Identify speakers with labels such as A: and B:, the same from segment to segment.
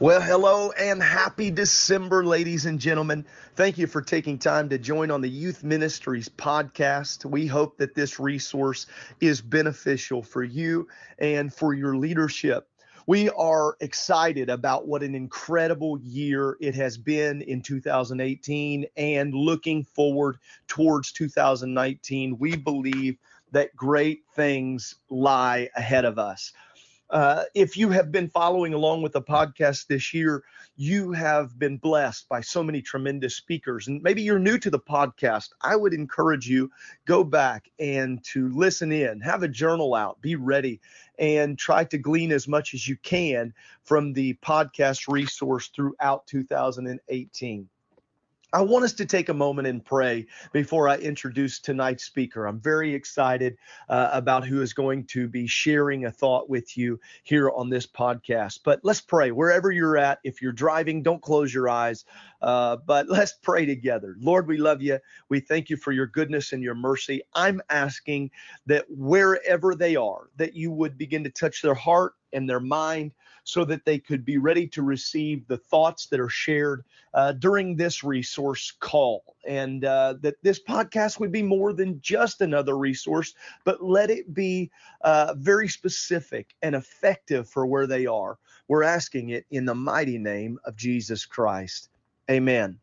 A: Well, hello and happy December, ladies and gentlemen. Thank you for taking time to join on the Youth Ministries podcast. We hope that this resource is beneficial for you and for your leadership. We are excited about what an incredible year it has been in 2018 and looking forward towards 2019. We believe that great things lie ahead of us. Uh, if you have been following along with the podcast this year, you have been blessed by so many tremendous speakers. And maybe you're new to the podcast. I would encourage you go back and to listen in, have a journal out, be ready, and try to glean as much as you can from the podcast resource throughout 2018. I want us to take a moment and pray before I introduce tonight's speaker. I'm very excited uh, about who is going to be sharing a thought with you here on this podcast. But let's pray wherever you're at. If you're driving, don't close your eyes. Uh, but let's pray together. Lord, we love you. We thank you for your goodness and your mercy. I'm asking that wherever they are, that you would begin to touch their heart and their mind so that they could be ready to receive the thoughts that are shared uh, during this resource call. And uh, that this podcast would be more than just another resource, but let it be uh, very specific and effective for where they are. We're asking it in the mighty name of Jesus Christ. Amen.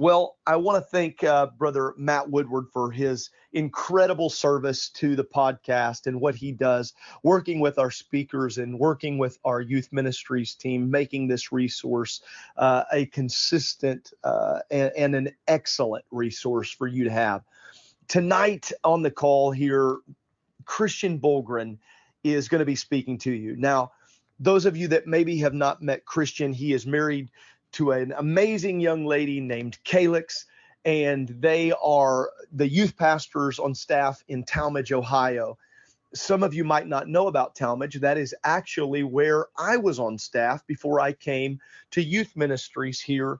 A: Well, I want to thank uh, Brother Matt Woodward for his incredible service to the podcast and what he does, working with our speakers and working with our youth ministries team, making this resource uh, a consistent uh, and, and an excellent resource for you to have. Tonight on the call here, Christian Bolgren is going to be speaking to you. Now, those of you that maybe have not met Christian, he is married to an amazing young lady named Calix, and they are the youth pastors on staff in Tallmadge, Ohio. Some of you might not know about Tallmadge. That is actually where I was on staff before I came to youth ministries here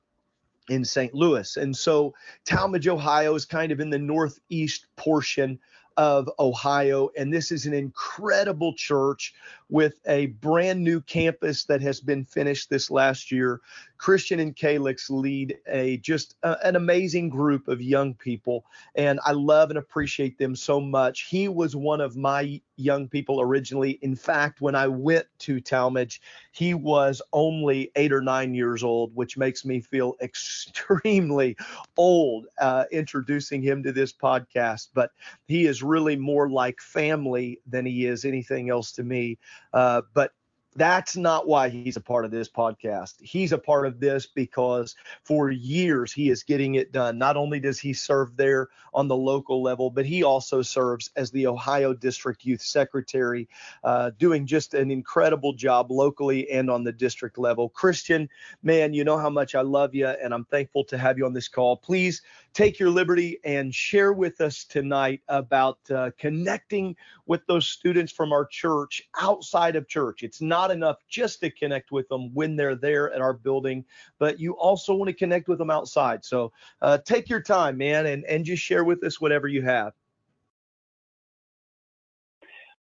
A: in St. Louis. And so Tallmadge, Ohio is kind of in the northeast portion of Ohio. And this is an incredible church with a brand new campus that has been finished this last year. Christian and Calix lead a just a, an amazing group of young people, and I love and appreciate them so much. He was one of my young people originally. In fact, when I went to Tallmadge, he was only eight or nine years old, which makes me feel extremely old uh, introducing him to this podcast. But he is really more like family than he is anything else to me. Uh, but that's not why he's a part of this podcast. He's a part of this because for years he is getting it done. Not only does he serve there on the local level, but he also serves as the Ohio District Youth Secretary, uh, doing just an incredible job locally and on the district level. Christian, man, you know how much I love you, and I'm thankful to have you on this call. Please take your liberty and share with us tonight about uh, connecting with those students from our church outside of church. It's not enough just to connect with them when they're there at our building, but you also want to connect with them outside. So uh, take your time, man, and, and just share with us whatever you have.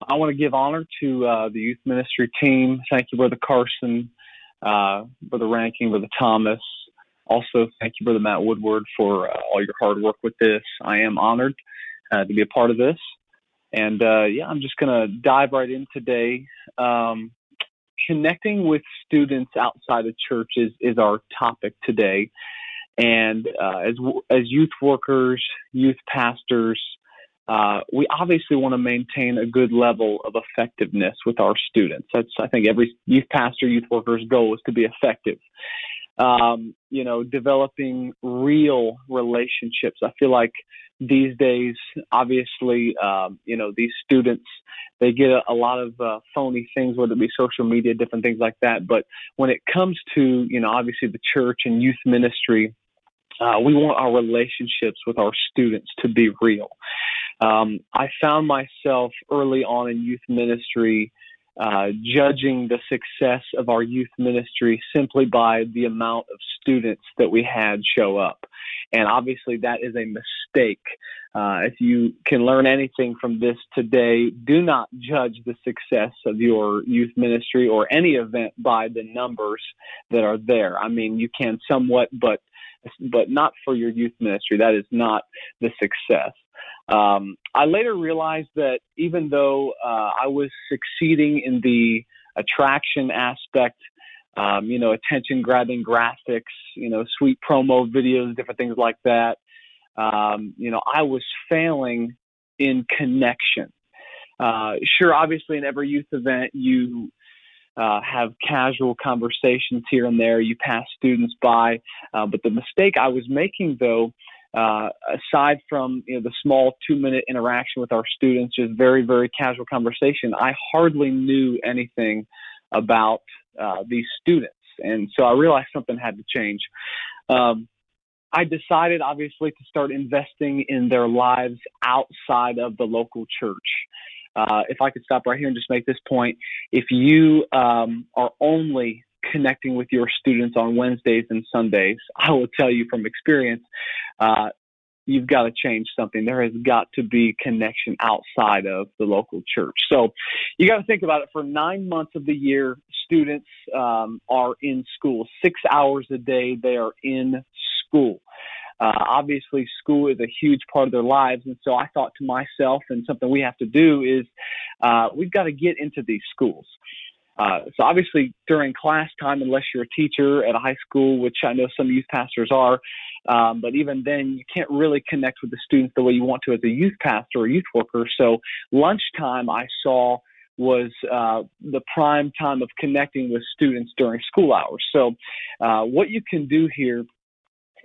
B: I want to give honor to uh, the youth ministry team. Thank you, Brother Carson, uh, Brother Ranking, Brother Thomas, also, thank you, Brother Matt Woodward, for uh, all your hard work with this. I am honored uh, to be a part of this. And uh, yeah, I'm just going to dive right in today. Um, connecting with students outside of church is, is our topic today. And uh, as, as youth workers, youth pastors, uh, we obviously want to maintain a good level of effectiveness with our students. That's, I think, every youth pastor, youth worker's goal is to be effective um, you know, developing real relationships. I feel like these days, obviously, um, you know, these students, they get a, a lot of uh, phony things, whether it be social media, different things like that. But when it comes to, you know, obviously the church and youth ministry, uh, we want our relationships with our students to be real. Um, I found myself early on in youth ministry uh, judging the success of our youth ministry simply by the amount of students that we had show up. And obviously, that is a mistake Uh, if you can learn anything from this today, do not judge the success of your youth ministry or any event by the numbers that are there. I mean, you can somewhat, but but not for your youth ministry. That is not the success. Um, I later realized that even though uh, I was succeeding in the attraction aspect, um, you know, attention grabbing graphics, you know, sweet promo videos, different things like that, um, you know, I was failing in connection. Uh, sure, obviously, in every youth event, you uh, have casual conversations here and there. You pass students by, uh, but the mistake I was making, though, uh, aside from you know the small two-minute interaction with our students, just very very casual conversation, I hardly knew anything about uh, these students, and so I realized something had to change. Um, I decided, obviously, to start investing in their lives outside of the local church. Uh, if I could stop right here and just make this point, if you um, are only connecting with your students on Wednesdays and Sundays, I will tell you from experience, uh, you've got to change something. There has got to be connection outside of the local church. So you got to think about it. For nine months of the year, students um, are in school. Six hours a day, they are in school. Uh, obviously, school is a huge part of their lives, and so I thought to myself, and something we have to do is uh, we've got to get into these schools. Uh, so obviously during class time, unless you're a teacher at a high school, which I know some youth pastors are, um, but even then you can't really connect with the students the way you want to as a youth pastor or youth worker. So lunchtime I saw was uh, the prime time of connecting with students during school hours. So uh, what you can do here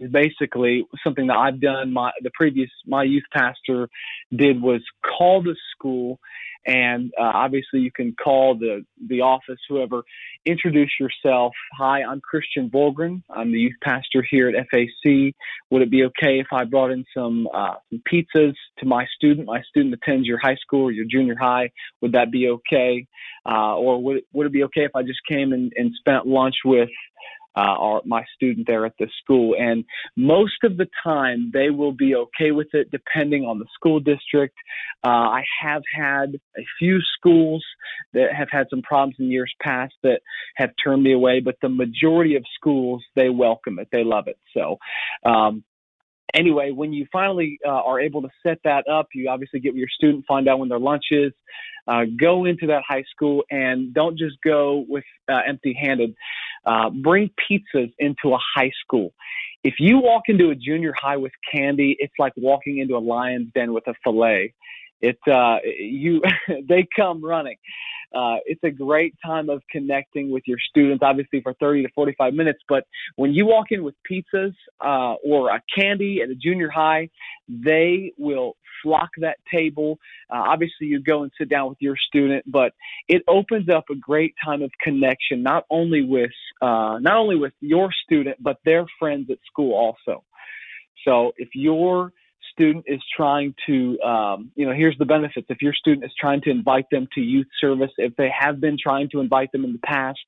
B: is basically something that I've done. My the previous my youth pastor did was call the school, and uh, obviously you can call the the office, whoever. Introduce yourself. Hi, I'm Christian Volgren. I'm the youth pastor here at FAC. Would it be okay if I brought in some uh, some pizzas to my student? My student attends your high school or your junior high. Would that be okay? Uh, or would it, would it be okay if I just came and, and spent lunch with uh, are my student there at the school. And most of the time, they will be okay with it, depending on the school district. Uh, I have had a few schools that have had some problems in years past that have turned me away, but the majority of schools they welcome it, they love it. So. Um, anyway, when you finally uh, are able to set that up, you obviously get with your student, find out when their lunch is, uh, go into that high school, and don't just go with uh, empty-handed. Uh, bring pizzas into a high school. If you walk into a junior high with candy, it's like walking into a lion's den with a fillet. It uh, you they come running. Uh, it's a great time of connecting with your students, obviously for 30 to 45 minutes. But when you walk in with pizzas uh, or a candy at a junior high, they will flock that table. Uh, obviously, you go and sit down with your student, but it opens up a great time of connection, not only with uh, not only with your student, but their friends at school also. So if you're student is trying to, um, you know, here's the benefits. If your student is trying to invite them to youth service, if they have been trying to invite them in the past,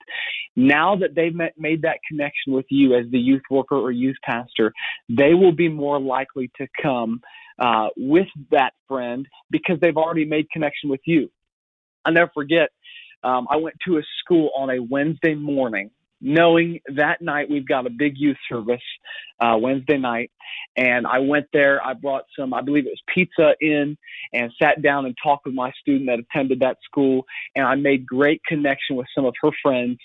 B: now that they've met, made that connection with you as the youth worker or youth pastor, they will be more likely to come uh, with that friend because they've already made connection with you. I'll never forget. Um, I went to a school on a Wednesday morning knowing that night we've got a big youth service uh, Wednesday night, and I went there. I brought some, I believe it was pizza in, and sat down and talked with my student that attended that school, and I made great connection with some of her friends.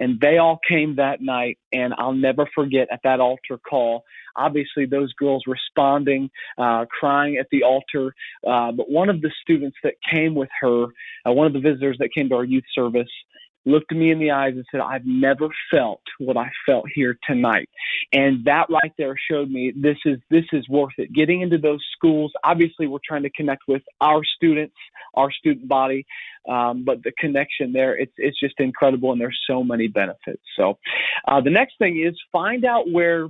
B: And they all came that night, and I'll never forget at that altar call. Obviously, those girls responding, uh, crying at the altar. Uh, but one of the students that came with her, uh, one of the visitors that came to our youth service, looked me in the eyes and said, I've never felt what I felt here tonight. And that right there showed me this is, this is worth it. Getting into those schools, obviously we're trying to connect with our students, our student body. Um, but the connection there, it's, it's just incredible and there's so many benefits. So, uh, the next thing is find out where,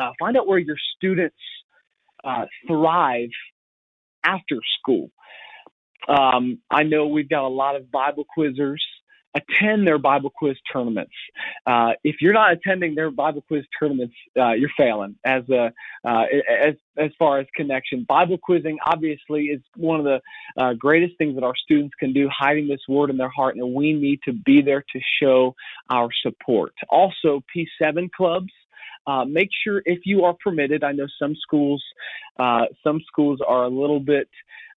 B: uh, find out where your students, uh, thrive after school. Um, I know we've got a lot of Bible quizzers attend their Bible quiz tournaments. Uh, if you're not attending their Bible quiz tournaments, uh, you're failing as a uh, as as far as connection. Bible quizzing obviously is one of the uh, greatest things that our students can do, hiding this word in their heart, and we need to be there to show our support. Also, P7 clubs. Uh, make sure if you are permitted. I know some schools, uh, some schools are a little bit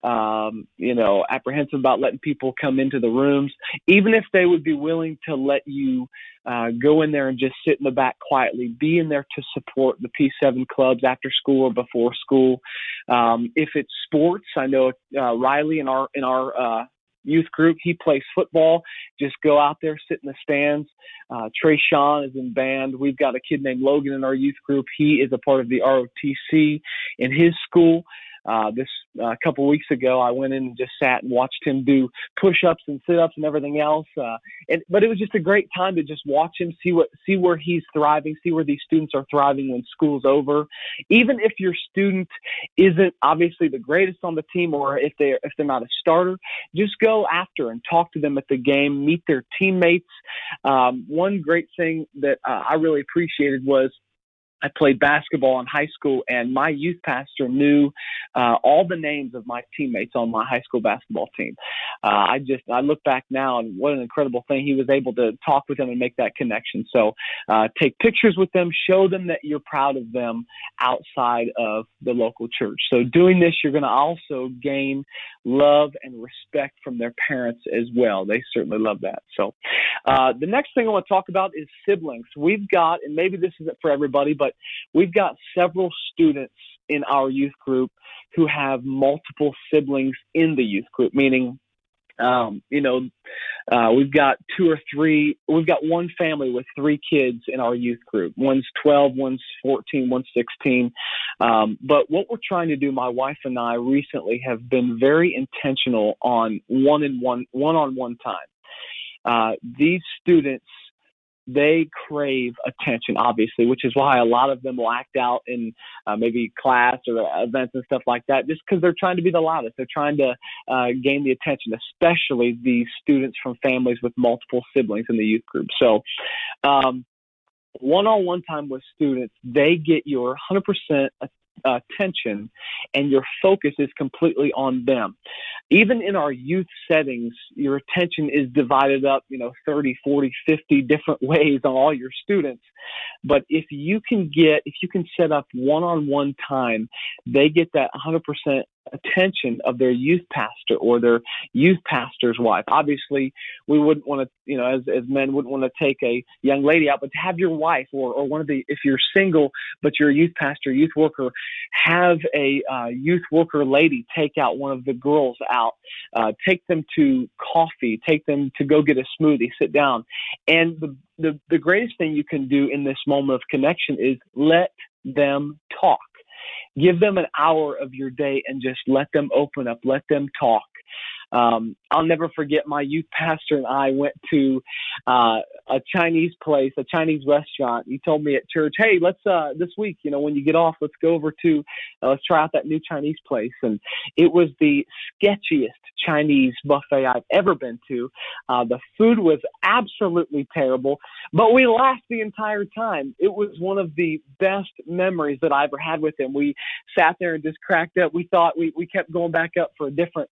B: um, you know, apprehensive about letting people come into the rooms, even if they would be willing to let you uh, go in there and just sit in the back quietly, be in there to support the P7 clubs after school or before school. Um, if it's sports, I know uh, Riley in our in our uh, youth group. He plays football. Just go out there, sit in the stands. Uh, Trey Sean is in band. We've got a kid named Logan in our youth group. He is a part of the ROTC in his school. Uh, this a uh, couple weeks ago, I went in and just sat and watched him do push-ups and sit-ups and everything else. Uh, and but it was just a great time to just watch him, see what, see where he's thriving, see where these students are thriving when school's over. Even if your student isn't obviously the greatest on the team, or if they if they're not a starter, just go after and talk to them at the game, meet their teammates. Um, one great thing that uh, I really appreciated was I played basketball in high school, and my youth pastor knew uh, all the names of my teammates on my high school basketball team. Uh, I just I look back now, and what an incredible thing he was able to talk with them and make that connection. So uh, take pictures with them, show them that you're proud of them outside of the local church. So doing this, you're going to also gain love and respect from their parents as well. They certainly love that. So uh, the next thing I want to talk about is siblings. We've got, and maybe this isn't for everybody, but we've got several students in our youth group who have multiple siblings in the youth group, meaning um, you know, uh, we've got two or three, we've got one family with three kids in our youth group. One's 12, one's 14, one's 16. Um, but what we're trying to do, my wife and I recently have been very intentional on one in one, one on one time. Uh, these students they crave attention, obviously, which is why a lot of them will act out in uh, maybe class or events and stuff like that, just because they're trying to be the loudest. They're trying to uh, gain the attention, especially the students from families with multiple siblings in the youth group. So, um, one-on-one time with students, they get your 100% Uh, attention and your focus is completely on them. Even in our youth settings, your attention is divided up, you know, 30, 40, 50 different ways on all your students. But if you can get, if you can set up one on one time, they get that 100% attention of their youth pastor or their youth pastor's wife. Obviously, we wouldn't want to, you know, as, as men wouldn't want to take a young lady out, but to have your wife or, or one of the, if you're single, but you're a youth pastor, youth worker, have a uh, youth worker lady take out one of the girls out, uh, take them to coffee, take them to go get a smoothie, sit down. And the, the, the greatest thing you can do in this moment of connection is let them talk give them an hour of your day and just let them open up, let them talk. Um, I'll never forget my youth pastor and I went to uh, a Chinese place, a Chinese restaurant. He told me at church, "Hey, let's uh, this week, you know, when you get off, let's go over to uh, let's try out that new Chinese place." And it was the sketchiest Chinese buffet I've ever been to. Uh, the food was absolutely terrible, but we laughed the entire time. It was one of the best memories that I ever had with him. We sat there and just cracked up. We thought we we kept going back up for a different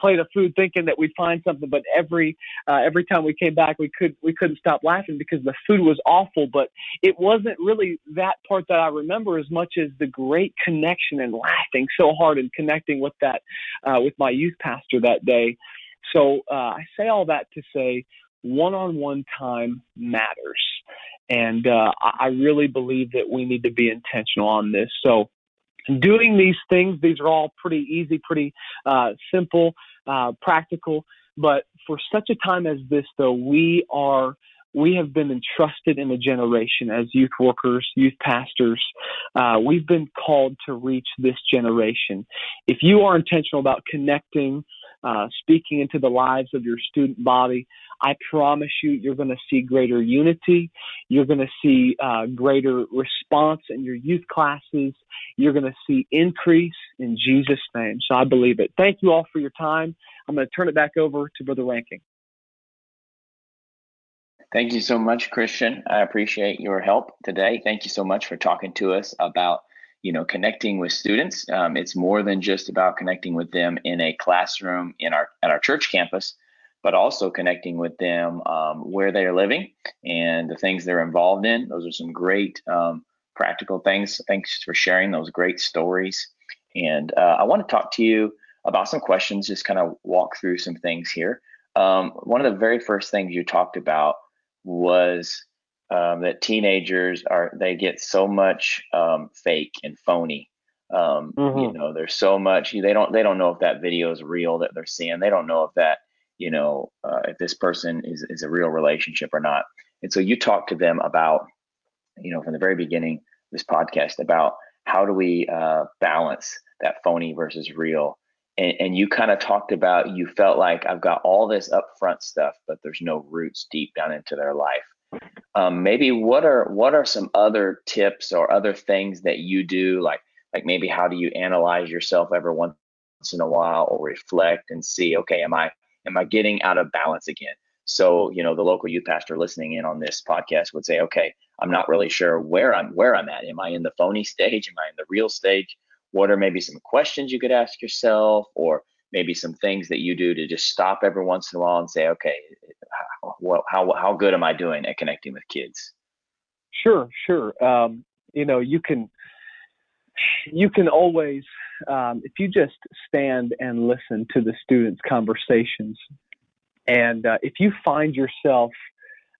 B: plate of food thinking that we'd find something but every uh, every time we came back we could we couldn't stop laughing because the food was awful but it wasn't really that part that I remember as much as the great connection and laughing so hard and connecting with that uh, with my youth pastor that day. So uh, I say all that to say one-on-one time matters. And uh, I really believe that we need to be intentional on this. So doing these things, these are all pretty easy, pretty uh, simple, uh, practical. But for such a time as this, though, we are we have been entrusted in a generation as youth workers, youth pastors. Uh, we've been called to reach this generation. If you are intentional about connecting, uh, speaking into the lives of your student body, I promise you, you're going to see greater unity. You're going to see uh, greater response in your youth classes. You're going to see increase in Jesus' name. So I believe it. Thank you all for your time. I'm going to turn it back over to Brother Ranking.
C: Thank you so much, Christian. I appreciate your help today. Thank you so much for talking to us about you know connecting with students. Um, it's more than just about connecting with them in a classroom in our at our church campus, but also connecting with them um, where they are living and the things they're involved in. Those are some great um, practical things. Thanks for sharing those great stories. And uh, I want to talk to you about some questions, just kind of walk through some things here. Um, one of the very first things you talked about was um, that teenagers are they get so much um, fake and phony. Um, mm-hmm. You know, there's so much they don't they don't know if that video is real that they're seeing. They don't know if that you know uh, if this person is is a real relationship or not. And so you talk to them about you know from the very beginning this podcast about how do we uh, balance that phony versus real and, and you kind of talked about you felt like I've got all this upfront stuff, but there's no roots deep down into their life. Um, maybe what are what are some other tips or other things that you do, like like maybe how do you analyze yourself every once in a while or reflect and see, okay, am I am I getting out of balance again? So you know the local youth pastor listening in on this podcast would say, okay, I'm not really sure where I'm where I'm at. Am I in the phony stage? Am I in the real stage? what are maybe some questions you could ask yourself or maybe some things that you do to just stop every once in a while and say okay how how, how good am i doing at connecting with kids?
B: Sure sure. Um, you know you can you can always um, if you just stand and listen to the students conversations and uh, if you find yourself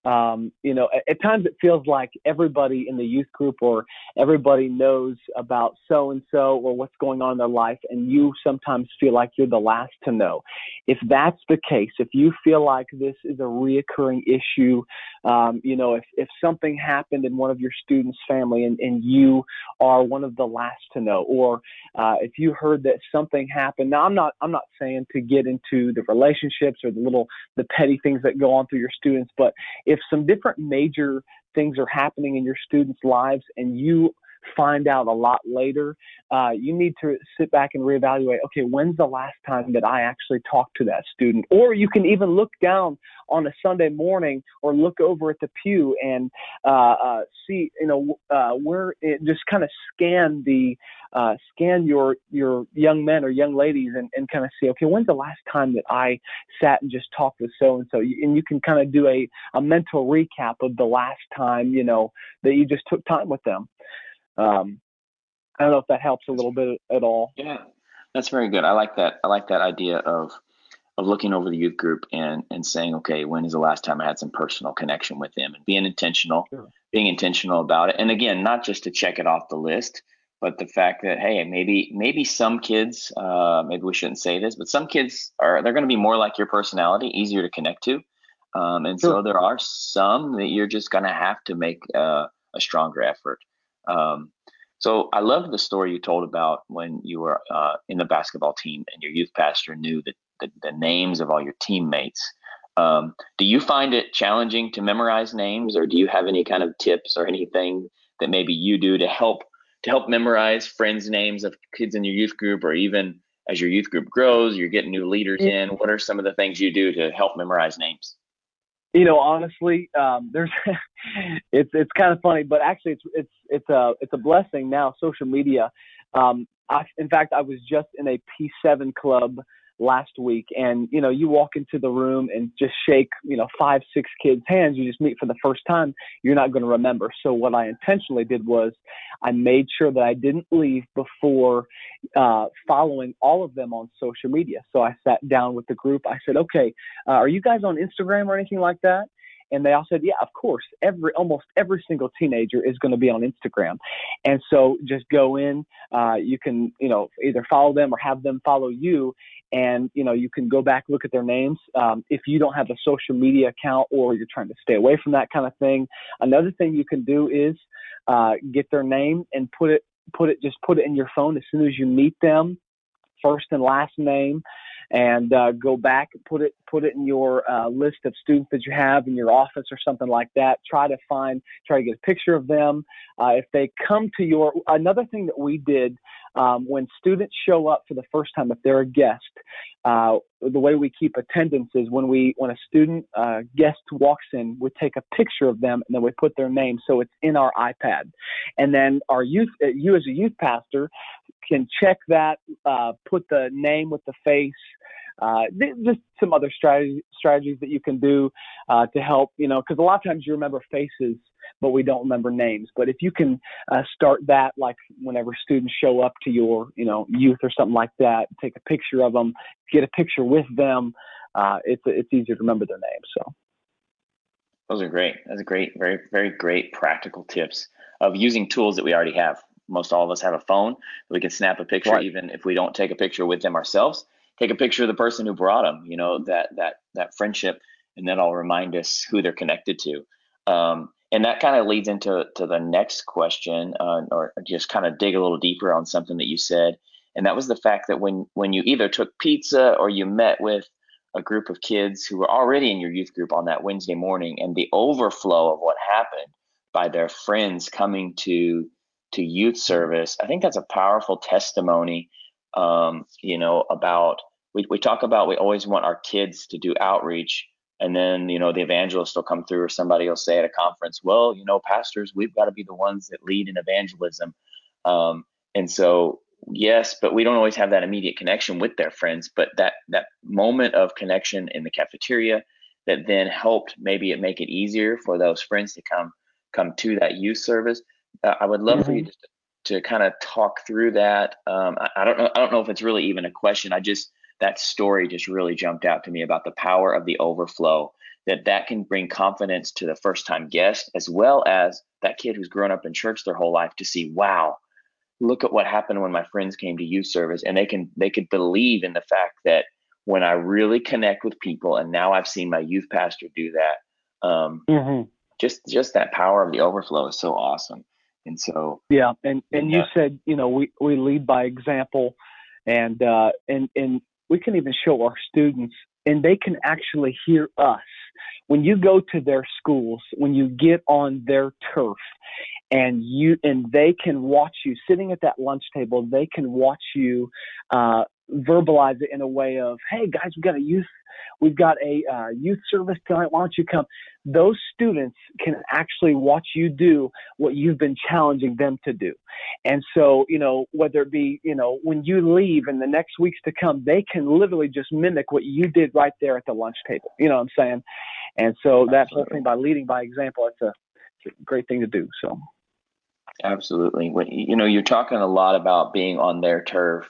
B: um, you know, at, at, times it feels like everybody in the youth group or everybody knows about so and so or what's going on in their life, and you sometimes feel like you're the last to know. If that's the case, if you feel like this is a reoccurring issue, um, you know, if, if something happened in one of your students' family and, and you are one of the last to know, or uh, if you heard that something happened, now I'm not I'm not saying to get into the relationships or the little the petty things that go on through your students, but if some different major things are happening in your students' lives and you find out a lot later, uh, you need to sit back and reevaluate okay, when's the last time that I actually talked to that student? Or you can even look down on a Sunday morning or look over at the pew and uh, uh, see, you know, uh, where it just kind of scan the uh, scan your your young men or young ladies and, and kind of see, okay, when's the last time that I sat and just talked with so and so, and you can kind of do a a mental recap of the last time you know that you just took time with them. Um, I don't know if that helps a little bit at all.
C: Yeah, that's very good. I like that. I like that idea of of looking over the youth group and and saying, okay, when is the last time I had some personal connection with them and being intentional, sure. being intentional about it. And again, not just to check it off the list, but the fact that hey, maybe maybe some kids, uh, maybe we shouldn't say this, but some kids are they're going to be more like your personality, easier to connect to. Um, and sure. so there are some that you're just going to have to make uh, a stronger effort. Um, so I love the story you told about when you were uh, in the basketball team and your youth pastor knew the, the, the names of all your teammates. Um, do you find it challenging to memorize names, or do you have any kind of tips or anything that maybe you do to help to help memorize friends' names of kids in your youth group, or even as your youth group grows, you're getting new leaders in? What are some of the things you do to help memorize names?
B: You know, honestly, um, there's it's it's kind of funny, but actually, it's it's it's a it's a blessing now. Social media. Um, I, in fact, I was just in a P7 club last week and you know you walk into the room and just shake you know five six kids hands you just meet for the first time you're not going to remember. So what i intentionally did was i made sure that i didn't leave before uh, following all of them on social media. So i sat down with the group. I said okay uh, are you guys on instagram or anything like that and they all said, yeah, of course. Every almost every single teenager is going to be on Instagram, and so just go in. Uh, you can you know either follow them or have them follow you, and you know you can go back look at their names. Um, if you don't have a social media account or you're trying to stay away from that kind of thing, another thing you can do is uh, get their name and put it put it just put it in your phone as soon as you meet them, first and last name and uh, go back, and put it put it in your uh, list of students that you have in your office or something like that. Try to find, try to get a picture of them. Uh, if they come to your, another thing that we did um, when students show up for the first time, if they're a guest, uh, the way we keep attendance is when we when a student uh, guest walks in, we take a picture of them and then we put their name so it's in our iPad, and then our youth, uh, you as a youth pastor, can check that, uh, put the name with the face. Uh, just some other strategy, strategies that you can do uh, to help, you know, because a lot of times you remember faces, but we don't remember names. But if you can uh, start that, like whenever students show up to your, you know, youth or something like that, take a picture of them, get a picture with them. Uh, it's it's easier to remember their names. So.
C: Those are great. That's a great, very, very great practical tips of using tools that we already have most all of us have a phone we can snap a picture right. even if we don't take a picture with them ourselves take a picture of the person who brought them you know that that that friendship and then i'll remind us who they're connected to um, and that kind of leads into to the next question uh, or just kind of dig a little deeper on something that you said and that was the fact that when when you either took pizza or you met with a group of kids who were already in your youth group on that Wednesday morning and the overflow of what happened by their friends coming to to youth service, I think that's a powerful testimony. Um, you know, about we, we talk about we always want our kids to do outreach, and then you know the evangelist will come through, or somebody will say at a conference, "Well, you know, pastors, we've got to be the ones that lead in evangelism." Um, and so, yes, but we don't always have that immediate connection with their friends. But that that moment of connection in the cafeteria that then helped maybe it make it easier for those friends to come come to that youth service uh, I would love mm-hmm. for you mm-hmm. to, to kind of talk through that. Um, I, I, don't know. I don't know if it's really even a question. I just that story just really jumped out to me about the power of the overflow. That that can bring confidence to the first time guest as well as that kid who's grown up in church their whole life to see, wow, look at what happened when my friends came to youth service, and they can they could believe in the fact that when I really connect with people, and now I've seen my youth pastor do that. Um, mm-hmm. Just just that power of the overflow is so awesome. And so
B: yeah, and and you said you know we we lead by example, and uh, and and we can even show our students, and they can actually hear us when you go to their schools, when you get on their turf, and you and they can watch you sitting at that lunch table. They can watch you uh, verbalize it in a way of, "Hey guys, we've got a youth We've got a uh, youth service tonight. Why don't you come? Those students can actually watch you do what you've been challenging them to do. And so, you know, whether it be, you know, when you leave in the next weeks to come, they can literally just mimic what you did right there at the lunch table. You know what I'm saying? And so that whole thing by leading by example, it's a, it's a great thing to do. So.
C: Absolutely. You know, you're talking a lot about being on their turf,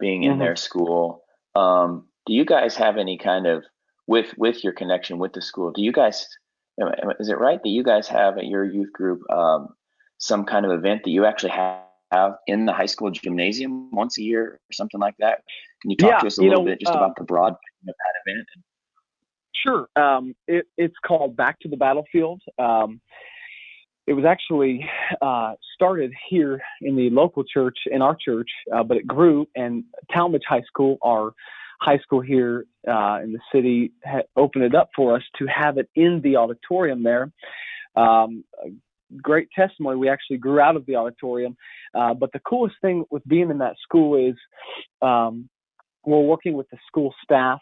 C: being in mm-hmm. their school. Um, do you guys have any kind of with with your connection with the school? Do you guys is it right that you guys have at your youth group um, some kind of event that you actually have? in the high school gymnasium once a year or something like that. Can you talk
B: yeah,
C: to us a little
B: know,
C: bit just uh, about the broad of that event?
B: Sure. Um, it, it's called Back to the Battlefield. Um, it was actually uh, started here in the local church, in our church, uh, but it grew, and Tallmadge High School, our high school here uh, in the city ha- opened it up for us to have it in the auditorium there. Um, great testimony. We actually grew out of the auditorium. Uh, but the coolest thing with being in that school is um, we're working with the school staff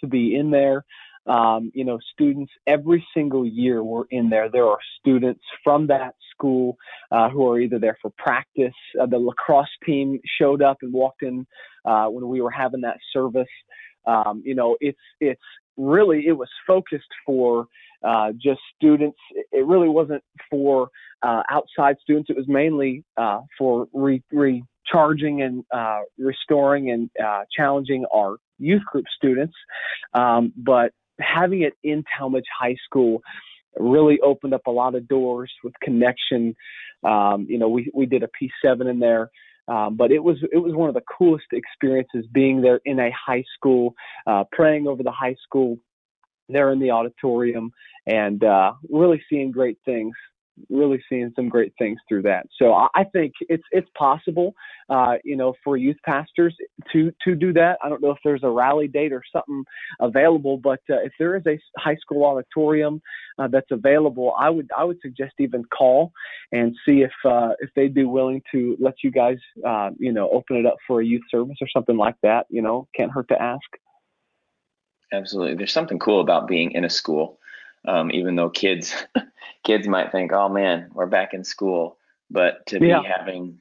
B: to be in there. Um, you know, students every single year we're in there. There are students from that school uh, who are either there for practice. Uh, the lacrosse team showed up and walked in uh, when we were having that service. Um, you know, it's it's really it was focused for uh, just students. It really wasn't for uh, outside students. It was mainly uh, for re- recharging and uh, restoring and uh, challenging our youth group students. Um, but having it in Tallmadge High School really opened up a lot of doors with connection. Um, you know, we we did a P7 in there. Um, but it was it was one of the coolest experiences being there in a high school, uh, praying over the high school, there in the auditorium, and uh, really seeing great things really seeing some great things through that. So I, think it's it's possible, uh, you know, for youth pastors to to do that. I don't know if there's a rally date or something available, but uh, if there is a high school auditorium uh, that's available, I would I would suggest even call and see if uh, if they'd be willing to let you guys, uh, you know, open it up for a youth service or something like that. You know, can't hurt to ask.
C: Absolutely. There's something cool about being in a school, um, even though kids kids might think, "Oh man, we're back in school," but to be yeah. having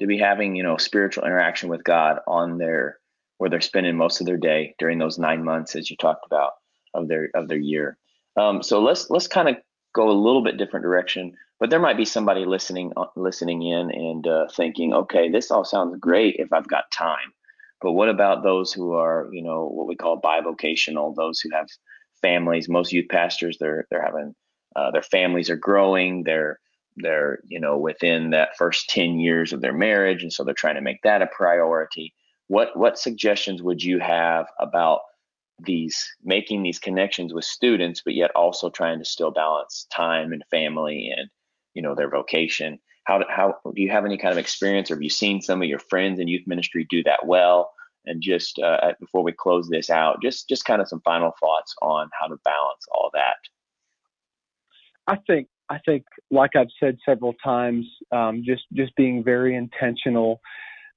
C: to be having you know spiritual interaction with God on their where they're spending most of their day during those nine months, as you talked about, of their of their year. Um, so let's let's kind of go a little bit different direction. But there might be somebody listening uh, listening in and uh, thinking, okay, this all sounds great if I've got time. But what about those who are, you know, what we call bivocational, those who have families? Most youth pastors, they're they're having uh, their families are growing. They're they're you know within that first 10 years of their marriage and so they're trying to make that a priority what what suggestions would you have about these making these connections with students but yet also trying to still balance time and family and you know their vocation how how do you have any kind of experience, or have you seen some of your friends in youth ministry do that well? And just uh, before we close this out, just just kind of some final thoughts on how to balance all that.
B: I think I think, like I've said several times, um, just just being very intentional.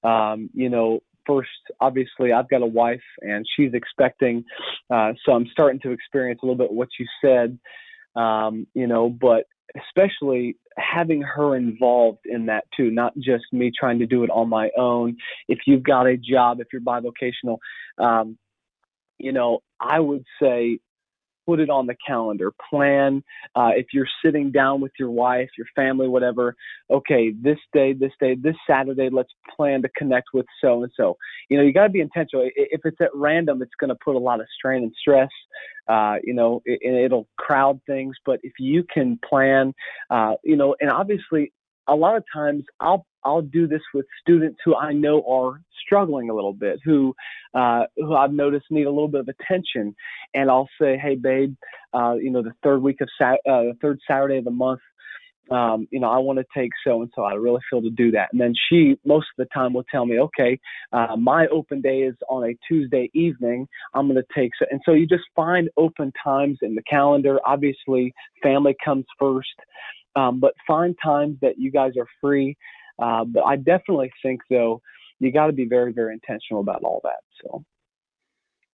B: Um, you know, first, obviously, I've got a wife and she's expecting, uh, so I'm starting to experience a little bit what you said. Um, you know, but especially having her involved in that too, not just me trying to do it on my own. If you've got a job, if you're bivocational, um, you know, I would say put it on the calendar. Plan uh, if you're sitting down with your wife, your family, whatever. Okay, this day, this day, this Saturday, let's plan to connect with so and so. You know, you got to be intentional. If it's at random, it's going to put a lot of strain and stress. Uh, you know, it, it'll crowd things. But if you can plan, uh, you know, and obviously a lot of times I'll I'll do this with students who I know are struggling a little bit, who uh, who I've noticed need a little bit of attention, and I'll say, hey, babe, uh, you know, the third week of Sa- uh, the third Saturday of the month, um, you know, I want to take so and so. I really feel to do that. And then she, most of the time, will tell me, okay, uh, my open day is on a Tuesday evening. I'm going to take so. And so you just find open times in the calendar. Obviously, family comes first. Um, but find times that you guys are free. Uh, but I definitely think though you got to be very very intentional about all that. So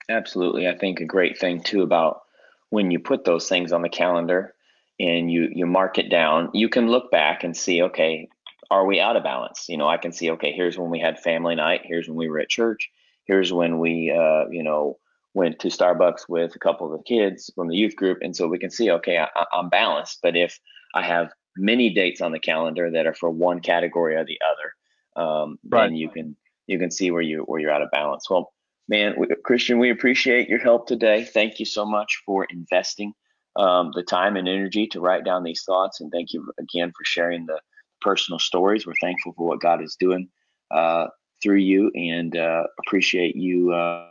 C: absolutely, I think a great thing too about when you put those things on the calendar and you you mark it down, you can look back and see okay. Are we out of balance? You know, I can see. Okay, here's when we had family night. Here's when we were at church. Here's when we, uh, you know, went to Starbucks with a couple of the kids from the youth group, and so we can see, okay, I, am balanced. But if I have many dates on the calendar that are for one category or the other, um, right. then you can you can see where you where you're out of balance. Well, man, we, Christian, we appreciate your help today. Thank you so much for investing um, the time and energy to write down these thoughts, and thank you again for sharing the personal stories. We're thankful for what God is doing uh, through you, and uh, appreciate you. Uh,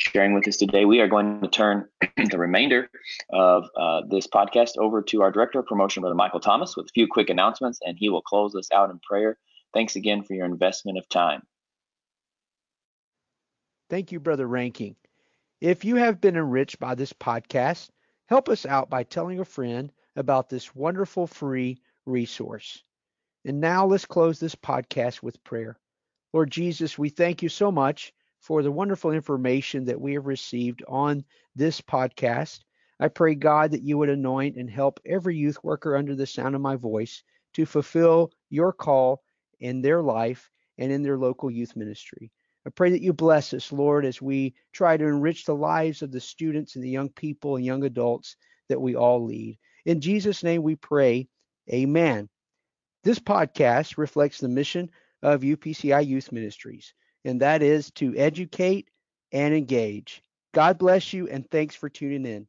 C: sharing with us today. We are going to turn the remainder of uh, this podcast over to our Director of Promotion, Brother Michael Thomas, with a few quick announcements, and he will close us out in prayer. Thanks again for your investment of time.
D: Thank you, Brother Ranking. If you have been enriched by this podcast, help us out by telling a friend about this wonderful free resource. And now let's close this podcast with prayer. Lord Jesus, we thank you so much for the wonderful information that we have received on this podcast. I pray, God, that you would anoint and help every youth worker under the sound of my voice to fulfill your call in their life and in their local youth ministry. I pray that you bless us, Lord, as we try to enrich the lives of the students and the young people and young adults that we all lead. In Jesus' name we pray. Amen. This podcast reflects the mission of UPCI Youth Ministries and that is to educate and engage. God bless you, and thanks for tuning in.